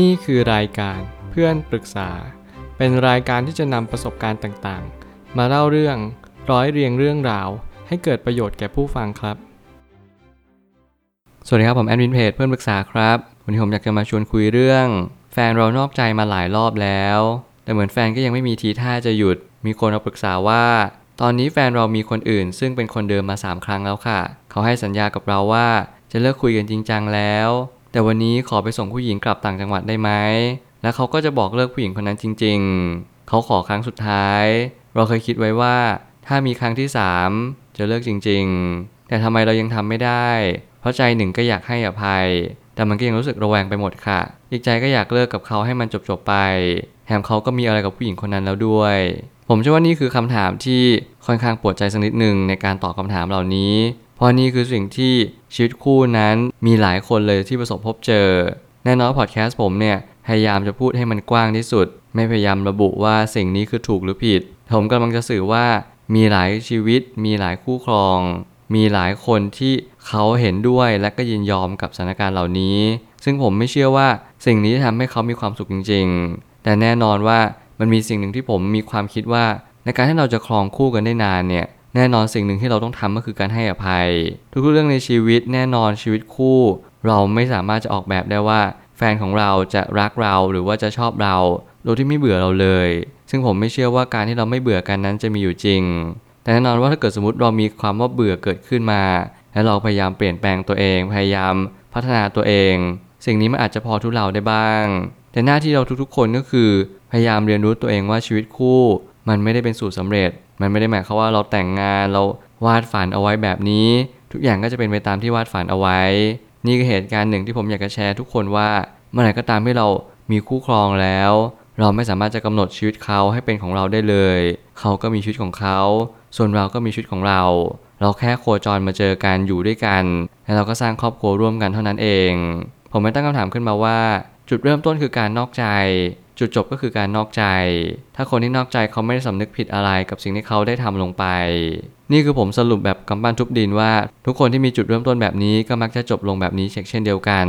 นี่คือรายการเพื่อนปรึกษา เป็นรายการที่จะนำประสบการณ์ต่างๆ มาเล่าเรื่องร้อยเรียงเรื่องราว ให้เกิดประโยชน์แก่ผู้ฟังครับ สวัสดีครับ ผมแอดมินเพจเพื่อนปรึกษาครับ วันนี้ผมอยากจะมาชวนคุยเรื่อง แฟนเรานอกใจมาหลายรอบแล้ว แต่เหมือนแฟนก็ยังไม่มีทีท่าจะหยุด มีคนมาปรึกษาว่า ตอนนี้แฟนเรามีคนอื่น ซึ่งเป็นคนเดิมมา 3 ครั้งแล้วค่ะ เขาให้สัญญากับเราว่าจะเลิกคุยกันจริงจังแล้ว แต่วันนี้ขอไปส่งผู้หญิงกลับต่างจังหวัดได้ไหม แล้วเขาก็จะบอกเลิกผู้หญิงคนนั้นจริง ๆ เขาขอครั้งสุดท้าย เราเคยคิดไว้ว่าถ้ามีครั้งที่3จะเลิกจริง ๆ แต่ทำไมเรายังทำไม่ได้ เพราะใจหนึ่งก็อยากให้อภัย แต่มันก็ยังรู้สึกระแวงไปหมดค่ะ อีกใจก็อยากเลิกกับเขาให้มันจบๆไป แถมเขาก็มีอะไรกับผู้หญิงคนนั้นแล้วด้วย ผมเชื่อว่านี่คือคำถามที่ค่อนข้างปวดใจสักนิดหนึ่งในการตอบคำถามเหล่านี้ ราะนี่คือสิ่งที่ชีวิตคู่นั้นมีหลายคนเลยที่ประสบพบเจอ แน่นอนพอดแคสต์ผมเนี่ยพยายามจะพูดให้มันกว้างที่สุด ไม่พยายามระบุว่าสิ่งนี้คือถูกหรือผิด ผมกำลังจะสื่อว่ามีหลายชีวิต มีหลายคู่ครอง มีหลายคนที่เขาเห็นด้วยและก็ยินยอมกับสถานการณ์เหล่านี้ ซึ่งผมไม่เชื่อว่าสิ่งนี้จะทำให้เขามีความสุขจริง ๆ แต่แน่นอนว่ามันมีสิ่งหนึ่งที่ผมมีความคิดว่า ในการที่เราจะครองคู่กันได้นานเนี่ย แน่นอนสิ่งหนึ่งที่เราต้องทำก็คือการให้อภัย ทุกๆเรื่องในชีวิตแน่นอนชีวิตคู่ เราไม่สามารถจะออกแบบได้ว่า แฟนของเราจะรักเราหรือว่าจะชอบเราโดยที่ไม่เบื่อเราเลย ซึ่งผมไม่เชื่อว่าการที่เราไม่เบื่อกันนั้นจะมีอยู่จริง แต่แน่นอนว่าถ้าเกิดสมมติเรามีความว่าเบื่อเกิดขึ้นมา และเราพยายามเปลี่ยนแปลงตัวเอง พยายามพัฒนาตัวเอง สิ่งนี้มันอาจจะพอทุเลาได้บ้าง แต่หน้าที่เราทุกๆ คนก็คือ พยายามเรียนรู้ตัวเองว่าชีวิตคู่ มันไม่ได้เป็นสูตรสำเร็จ มันไม่ได้หมายความว่าเราแต่งงานเราวาดฝันเอาไว้แบบนี้ ทุกอย่างก็จะเป็นไปตามที่วาดฝันเอาไว้ นี่คือเหตุการณ์หนึ่งที่ผมอยากจะแชร์ทุกคนว่าเมื่อไหร่ก็ตามที่เรามีคู่ครองแล้ว เราไม่สามารถจะกำหนดชีวิตเขาให้เป็นของเราได้เลย เขาก็มีชีวิตของเขา ส่วนเราก็มีชีวิตของเรา เราแค่โคจรมาเจอกันอยู่ด้วยกัน แล้วเราก็สร้างครอบครัวร่วมกันเท่านั้นเอง ผมไม่ตั้งคำถามขึ้นมาว่า จุดเริ่มต้นคือการนอกใจ จุดจบก็คือการนอกใจ ถ้าคนที่นอกใจเขาไม่ได้สำนึกผิดอะไรกับสิ่งที่เขาได้ทำลงไป นี่คือผมสรุปแบบกำปั้นทุบดินว่า ทุกคนที่มีจุดเริ่มต้นแบบนี้ก็มักจะจบลงแบบนี้เช่นเดียวกัน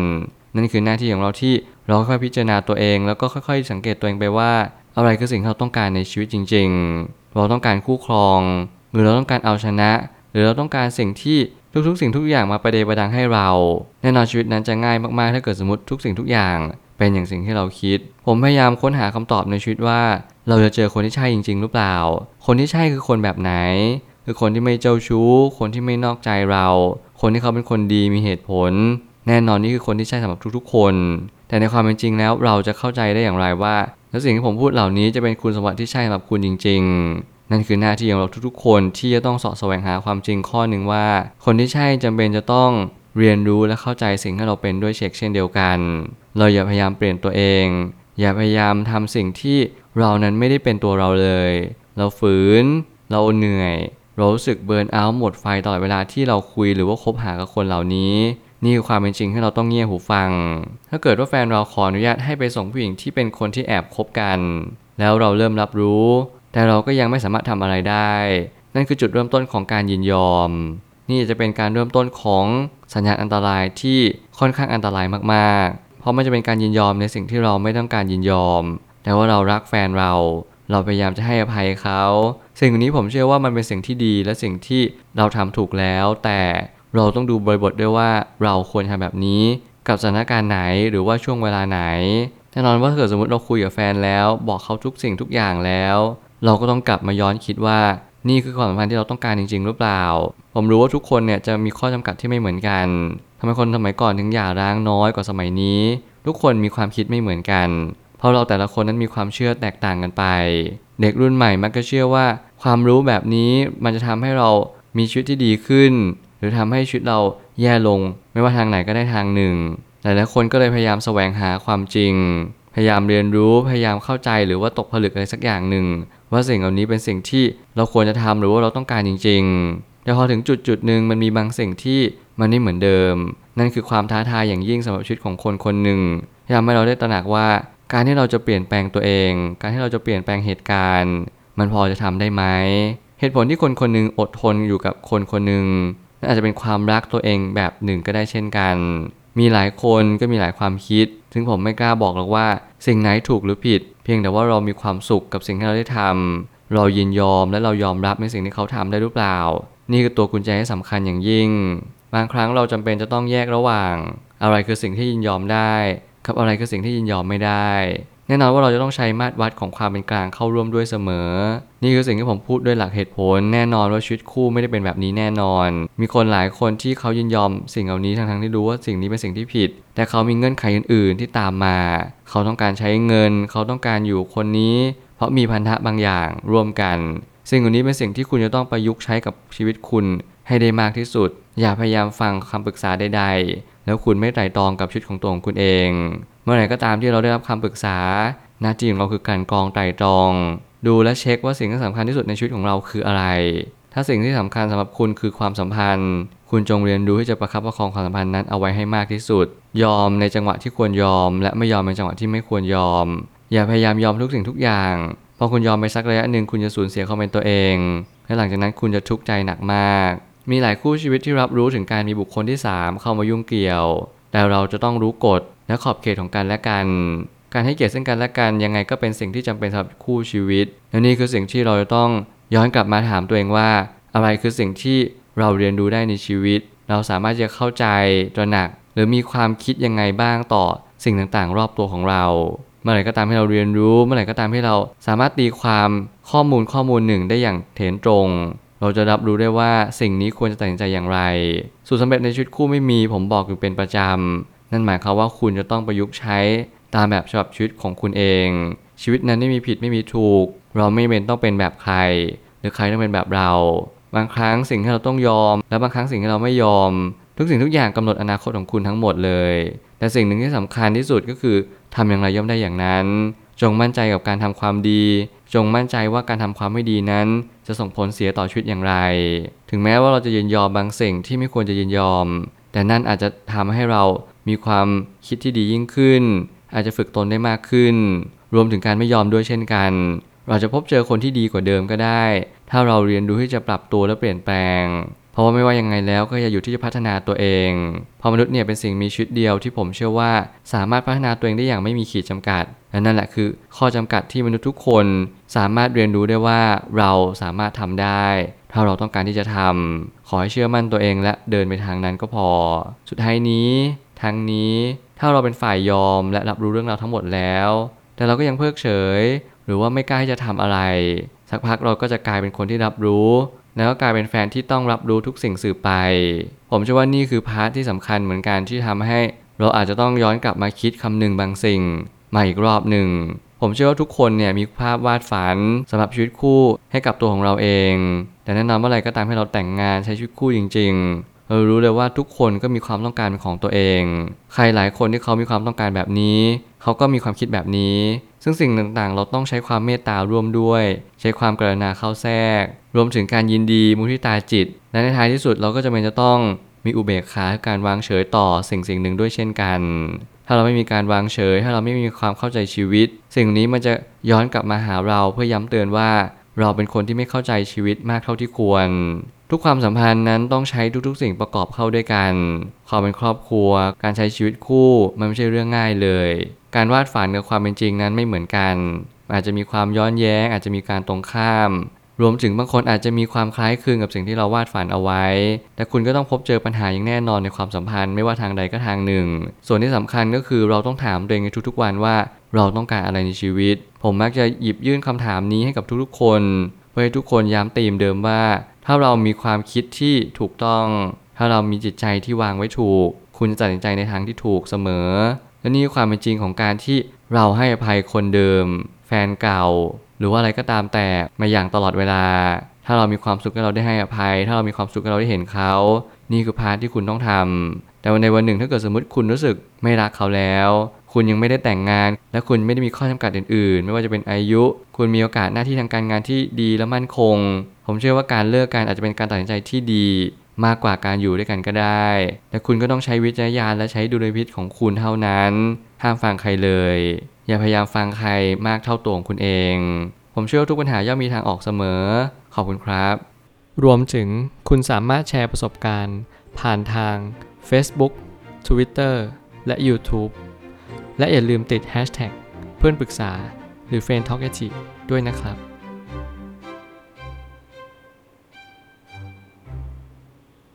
นั่นคือหน้าที่ของเราที่เราค่อยๆพิจารณาตัวเอง แล้วก็ค่อย ๆ สังเกตตัวเองไปว่า อะไรคือสิ่งที่เราต้องการในชีวิตจริง ๆ เราต้องการคู่ครอง หรือเราต้องการเอาชนะ หรือเราต้องการสิ่งที่ทุกๆ สิ่งทุกอย่างมาประเดประดังให้เรา แน่นอนชีวิตนั้นจะง่ายมากๆ ถ้าเกิดสมมติทุกสิ่งทุกอย่าง เป็นอย่างสิ่งที่เราคิด ผมพยายามค้นหาคำตอบในชีวิตว่า เราจะเจอคนที่ใช่จริง ๆ หรือเปล่า คนที่ใช่คือคนแบบไหน คือคนที่ไม่เจ้าชู้ คนที่ไม่นอกใจเรา คนที่เขาเป็นคนดีมีเหตุผล แน่นอนนี่คือคนที่ใช่สำหรับทุกๆ คน แต่ในความเป็นจริงแล้วเราจะเข้าใจได้อย่างไรว่า แล้วสิ่งที่ผมพูดเหล่านี้จะเป็นคุณสมบัติที่ใช่สำหรับคุณจริง ๆนั่นคือหน้าที่ของเราทุกๆ คนที่จะต้องสาะแสวงหาความจริงข้อหนึ่งว่า คนที่ใช่จำเป็นจะต้องเรียนรู้และเข้าใจสิ่งที่เราเป็นด้วยเช็คเช่นเดียวกัน เราอย่าพยายามเปลี่ยนตัวเอง อย่าพยายามทำสิ่งที่เรานั้นไม่ได้เป็นตัวเราเลย เราฝืน เราเหนื่อย เรารู้สึกเบิร์นเอาท์หมดไฟตลอดเวลาที่เราคุยหรือว่าคบหากับคนเหล่านี้ นี่คือความเป็นจริงที่เราต้องเงี่ยหูฟัง ถ้าเกิดว่าแฟนเราขออนุญาตให้ไปส่งผู้หญิงที่เป็นคนที่แอบคบกัน แล้วเราเริ่มรับรู้ แต่เราก็ยังไม่สามารถทำอะไรได้ นั่นคือจุดเริ่มต้นของการยินยอม นี่จะเป็นการเริ่มต้นของสัญญาณอันตรายที่ค่อนข้างอันตรายมากๆ เพราะมันจะเป็นการยินยอมในสิ่งที่เราไม่ต้องการยินยอม แต่ว่าเรารักแฟนเรา เราพยายามจะให้อภัยเขา สิ่งนี้ผมเชื่อว่ามันเป็นสิ่งที่ดีและสิ่งที่เราทำถูกแล้ว แต่เราต้องดูบริบทด้วยว่าเราควรทำแบบนี้ กับสถานการณ์ไหนหรือว่าช่วงเวลาไหนแน่นอนว่าถ้าเกิดสมมติเราคุยกับแฟนแล้ว บอกเขาทุกสิ่งทุกอย่างแล้ว เราก็ต้องกลับมาย้อนคิดว่า นี่คือความสัมพันธ์ที่เราต้องการจริง ๆ หรือเปล่า ผมรู้ว่าทุกคนเนี่ยจะมีข้อจำกัดที่ไม่เหมือนกันทำไมคนสมัยก่อนถึงหย่าร้างน้อยกว่าสมัยนี้ ทุกคนมีความคิดไม่เหมือนกัน เพราะเราแต่ละคนนั้นมีความเชื่อแตกต่างกันไป เด็กรุ่นใหม่มักจะเชื่อว่า ความรู้แบบนี้มันจะทำให้เรามีชีวิตที่ดีขึ้น หรือทำให้ชีวิตเราแย่ลง ไม่ว่าทางไหนก็ได้ทางหนึ่งหลายๆคนก็เลยพยายามแสวงหาความจริง พยายามเรียนรู้พยายามเข้าใจหรือว่าตกผลึกอะไรสักอย่างหนึ่ง ว่าสิ่งเหล่านี้เป็นสิ่งที่เราควรจะทำหรือว่าเราต้องการจริง ๆ แต่พอถึงจุดจุดหนึ่งมันมีบางสิ่งที่มันไม่เหมือนเดิม นั่นคือความท้าทายอย่างยิ่งสำหรับชีวิตของคนคนหนึ่งที่ทำให้เราได้ตระหนักว่า การที่เราจะเปลี่ยนแปลงตัวเอง การที่เราจะเปลี่ยนแปลงเหตุการณ์ มันพอจะทำได้ไหมเหตุผลที่คนคนหนึ่งอดทนอยู่กับคนคนหนึ่งนั่นอาจจะเป็นความรักตัวเองแบบหนึ่งก็ได้เช่นกัน มีหลายคนก็มีหลายความคิด ซึ่งผมไม่กล้าบอกหรอกว่า สิ่งไหนถูกหรือผิด เพียงแต่ว่าเรามีความสุขกับสิ่งที่เราได้ทำเรายินยอมและเรายอมรับในสิ่งที่เขาทำได้หรือเปล่า นี่คือตัวกุญแจที่สำคัญอย่างยิ่ง บางครั้งเราจำเป็นจะต้องแยกระหว่าง อะไรคือสิ่งที่ยินยอมได้ กับอะไรคือสิ่งที่ยินยอมไม่ได้ แน่นอนว่าเราจะต้องใช้มาตรวัดของความเป็นกลางเข้าร่วมด้วยเสมอ นี่คือสิ่งที่ผมพูดด้วยหลักเหตุผล แน่นอนว่าชีวิตคู่ไม่ได้เป็นแบบนี้แน่นอน มีคนหลายคนที่เขายินยอมสิ่งเหล่านี้ทั้งๆที่รู้ว่าสิ่งนี้เป็นสิ่งที่ผิด แต่เขามีเงื่อนไขอื่น ๆ ที่ตามมา เขาต้องการใช้เงิน เขาต้องการอยู่คนนี้ เพราะมีพันธะบางอย่างร่วมกัน สิ่งเหล่านี้เป็นสิ่งที่คุณจะต้องประยุกต์ใช้กับชีวิตคุณให้ได้มากที่สุด อย่าพยายามฟังคำปรึกษาใดๆ แล้วคุณไม่ไตร่ตรองกับชีวิตของตัวของคุณเอง เมื่อไหร่ก็ตามที่เราได้รับคำปรึกษา หน้าที่ของเราคือการกรองไตร่ตรอง ดูและเช็คว่าสิ่งที่สำคัญที่สุดในชีวิตของเราคืออะไร ถ้าสิ่งที่สำคัญสำหรับคุณคือความสัมพันธ์ คุณจงเรียนรู้ที่จะประคับประคองความสัมพันธ์นั้นเอาไว้ให้มากที่สุด ยอมในจังหวะที่ควรยอม และไม่ยอมในจังหวะที่ไม่ควรยอม อย่าพยายามยอมทุกสิ่งทุกอย่างพอคุณยอมไปสักระยะหนึ่งคุณจะสูญเสียความเป็นตัวเองและหลังจากนั้นคุณจะทุกข์ใจหนักมาก มีหลายคู่ชีวิตที่รับรู้ถึงการมีบุคคลที่ 3 เข้ามายุ่งเกี่ยว แต่เราจะต้องรู้กฎและขอบเขตของกันและกัน การให้เกียรติซึ่งกันและกันยังไงก็เป็นสิ่งที่จำเป็นสำหรับคู่ชีวิต และนี่คือสิ่งที่เราจะต้องย้อนกลับมาถามตัวเองว่า อะไรคือสิ่งที่เราเรียนรู้ได้ในชีวิต เราสามารถจะเข้าใจตระหนัก หรือมีความคิดยังไงบ้างต่อสิ่งต่างๆ รอบตัวของเรา เมื่อไหร่ก็ตามที่เราเรียนรู้ เมื่อไหร่ก็ตามที่เราสามารถตีความข้อมูลข้อมูลหนึ่งได้อย่างเถนตรง เราจะรับรู้ได้ว่าสิ่งนี้ควรจะตัดสินใจอย่างไร สูตรสำเร็จในชีวิตคู่ไม่มีผมบอกอยู่เป็นประจำ นั่นหมายความว่าคุณจะต้องประยุกต์ใช้ตามแบบฉบับชีวิตของคุณเอง ชีวิตนั้นไม่มีผิดไม่มีถูก เราไม่เป็นต้องเป็นแบบใคร หรือใครต้องเป็นแบบเรา บางครั้งสิ่งที่เราต้องยอม และบางครั้งสิ่งที่เราไม่ยอม ทุกสิ่งทุกอย่างกำหนดอนาคตของคุณทั้งหมดเลย แต่สิ่งหนึ่งที่สำคัญที่สุดก็คือทำอย่างไรย่อมได้อย่างนั้น จงมั่นใจกับการทำความดี จงมั่นใจว่าการทำความไม่ดีนั้น จะส่งผลเสียต่อชีวิตอย่างไร ถึงแม้ว่าเราจะยินยอมบางสิ่งที่ไม่ควรจะยินยอม แต่นั่นอาจจะทำให้เรามีความคิดที่ดียิ่งขึ้น อาจจะฝึกตนได้มากขึ้น รวมถึงการไม่ยอมด้วยเช่นกัน เราจะพบเจอคนที่ดีกว่าเดิมก็ได้ ถ้าเราเรียนรู้ที่จะปรับตัวและเปลี่ยนแปลง เพราะว่าไม่ว่ายังไงแล้วก็อย่าอยู่ที่จะพัฒนาตัวเองเพราะมนุษย์เนี่ยเป็นสิ่งมีชีวิตเดียวที่ผมเชื่อว่าสามารถพัฒนาตัวเองได้อย่างไม่มีขีดจำกัดและนั่นแหละคือ ข้อจำกัดที่มนุษย์ทุกคนสามารถเรียนรู้ได้ว่าเราสามารถทำได้ ถ้าเราต้องการที่จะทำขอให้เชื่อมั่นตัวเองและเดินไปทางนั้นก็พอ สุดท้ายนี้ทั้งนี้ถ้าเราเป็นฝ่ายยอมและรับรู้เรื่องราวทั้งหมดแล้ว แต่เราก็ยังเพิกเฉย หรือว่าไม่กล้าที่จะทำอะไร สักพักเราก็จะกลายเป็นคนที่รับรู้ แล้วก็กลายเป็นแฟนที่ต้องรับรู้ทุกสิ่งสื่อไป ผมเชื่อว่านี่คือพาร์ทที่สำคัญเหมือนกันที่ทำให้ เราอาจจะต้องย้อนกลับมาคิดคำหนึ่งบางสิ่งมาอีกรอบหนึ่งผมเชื่อว่าทุกคนเนี่ยมีภาพวาดฝันสำหรับชีวิตคู่ให้กับตัวของเราเอง แต่แน่นอนเมื่อไรก็ตามให้เราแต่งงานใช้ชีวิตคู่จริง ๆ เรารู้เลยว่าทุกคนก็มีความต้องการเป็นของตัวเอง ใครหลายคนที่เขามีความต้องการแบบนี้ เขาก็มีความคิดแบบนี้ ซึ่งสิ่งต่างๆ เราต้องใช้ความเมตตาร่วมด้วย ใช้ความกรุณาเข้าแทรก รวมถึงการยินดีมุทิตาจิต และในท้ายที่สุดเราก็จะเป็นจะต้องมีอุเบกขาการวางเฉยต่อสิ่งสิ่งหนึ่งด้วยเช่นกัน ถ้าเราไม่มีการวางเฉย ถ้าเราไม่มีความเข้าใจชีวิต สิ่งนี้มันจะย้อนกลับมาหาเราเพื่อย้ำเตือนว่า เราเป็นคนที่ไม่เข้าใจชีวิตมากเท่าที่ควร ทุกความสัมพันธ์นั้นต้องใช้ทุกๆ สิ่งประกอบเข้าด้วยกัน ความเป็นครอบครัว การใช้ชีวิตคู่ มันไม่ใช่เรื่องง่ายเลย การวาดฝันกับความเป็นจริงนั้นไม่เหมือนกัน อาจจะมีความย้อนแย้ง อาจจะมีการตรงข้าม รวมถึงบางคนอาจจะมีความคล้ายคลึงกับสิ่งที่เราวาดฝันเอาไว้ แต่คุณก็ต้องพบเจอปัญหาอย่างแน่นอนในความสัมพันธ์ไม่ว่าทางใดก็ทางหนึ่ง ส่วนที่สำคัญก็คือเราต้องถามตัวเองในทุกๆวันว่า เราต้องการอะไรในชีวิต ผมมักจะหยิบยื่นคำถามนี้ให้กับทุกๆคนเพื่อให้ทุกคนย้ำตีมเดิมว่า ถ้าเรามีความคิดที่ถูกต้อง ถ้าเรามีจิตใจที่วางไว้ถูก คุณจะตัดสินใจในทางที่ถูกเสมอ และนี่ความเป็นจริงของการที่เราให้อภัยคนเดิม แฟนเก่า หรือว่าอะไรก็ตามแต่มาอย่างตลอดเวลา ถ้าเรามีความสุขที่เราได้ให้อภัย ถ้าเรามีความสุขที่เราได้เห็นเขา นี่คือพาร์ทที่คุณต้องทำแต่วันในวันหนึ่งถ้าเกิดสมมติคุณรู้สึกไม่รักเขาแล้ว คุณยังไม่ได้แต่งงาน และคุณไม่ได้มีข้อจำกัดอื่นๆ ไม่ว่าจะเป็นอายุ คุณมีโอกาสหน้าที่ทางการงานที่ดีและมั่นคง ผมเชื่อว่าการเลิกกันอาจจะเป็นการตัดสินใจที่ดี มากกว่าการอยู่ด้วยกันก็ได้ แต่คุณก็ต้องใช้วิจารณญาณและใช้ดุลยพิษของคุณเท่านั้น ห้ามฟังใครเลย อย่าพยายามฟังใครมากเท่าตัวของคุณเอง ผมเชื่อว่าทุกปัญหาย่อมมีทางออกเสมอ ขอบคุณครับ รวมถึงคุณสามารถแชร์ประสบการณ์ ผ่านทาง Facebook Twitter และ YouTube และอย่าลืมติด hashtag เพื่อนปรึกษาหรือ f r ร e n d t a l k a ด้วยนะครับ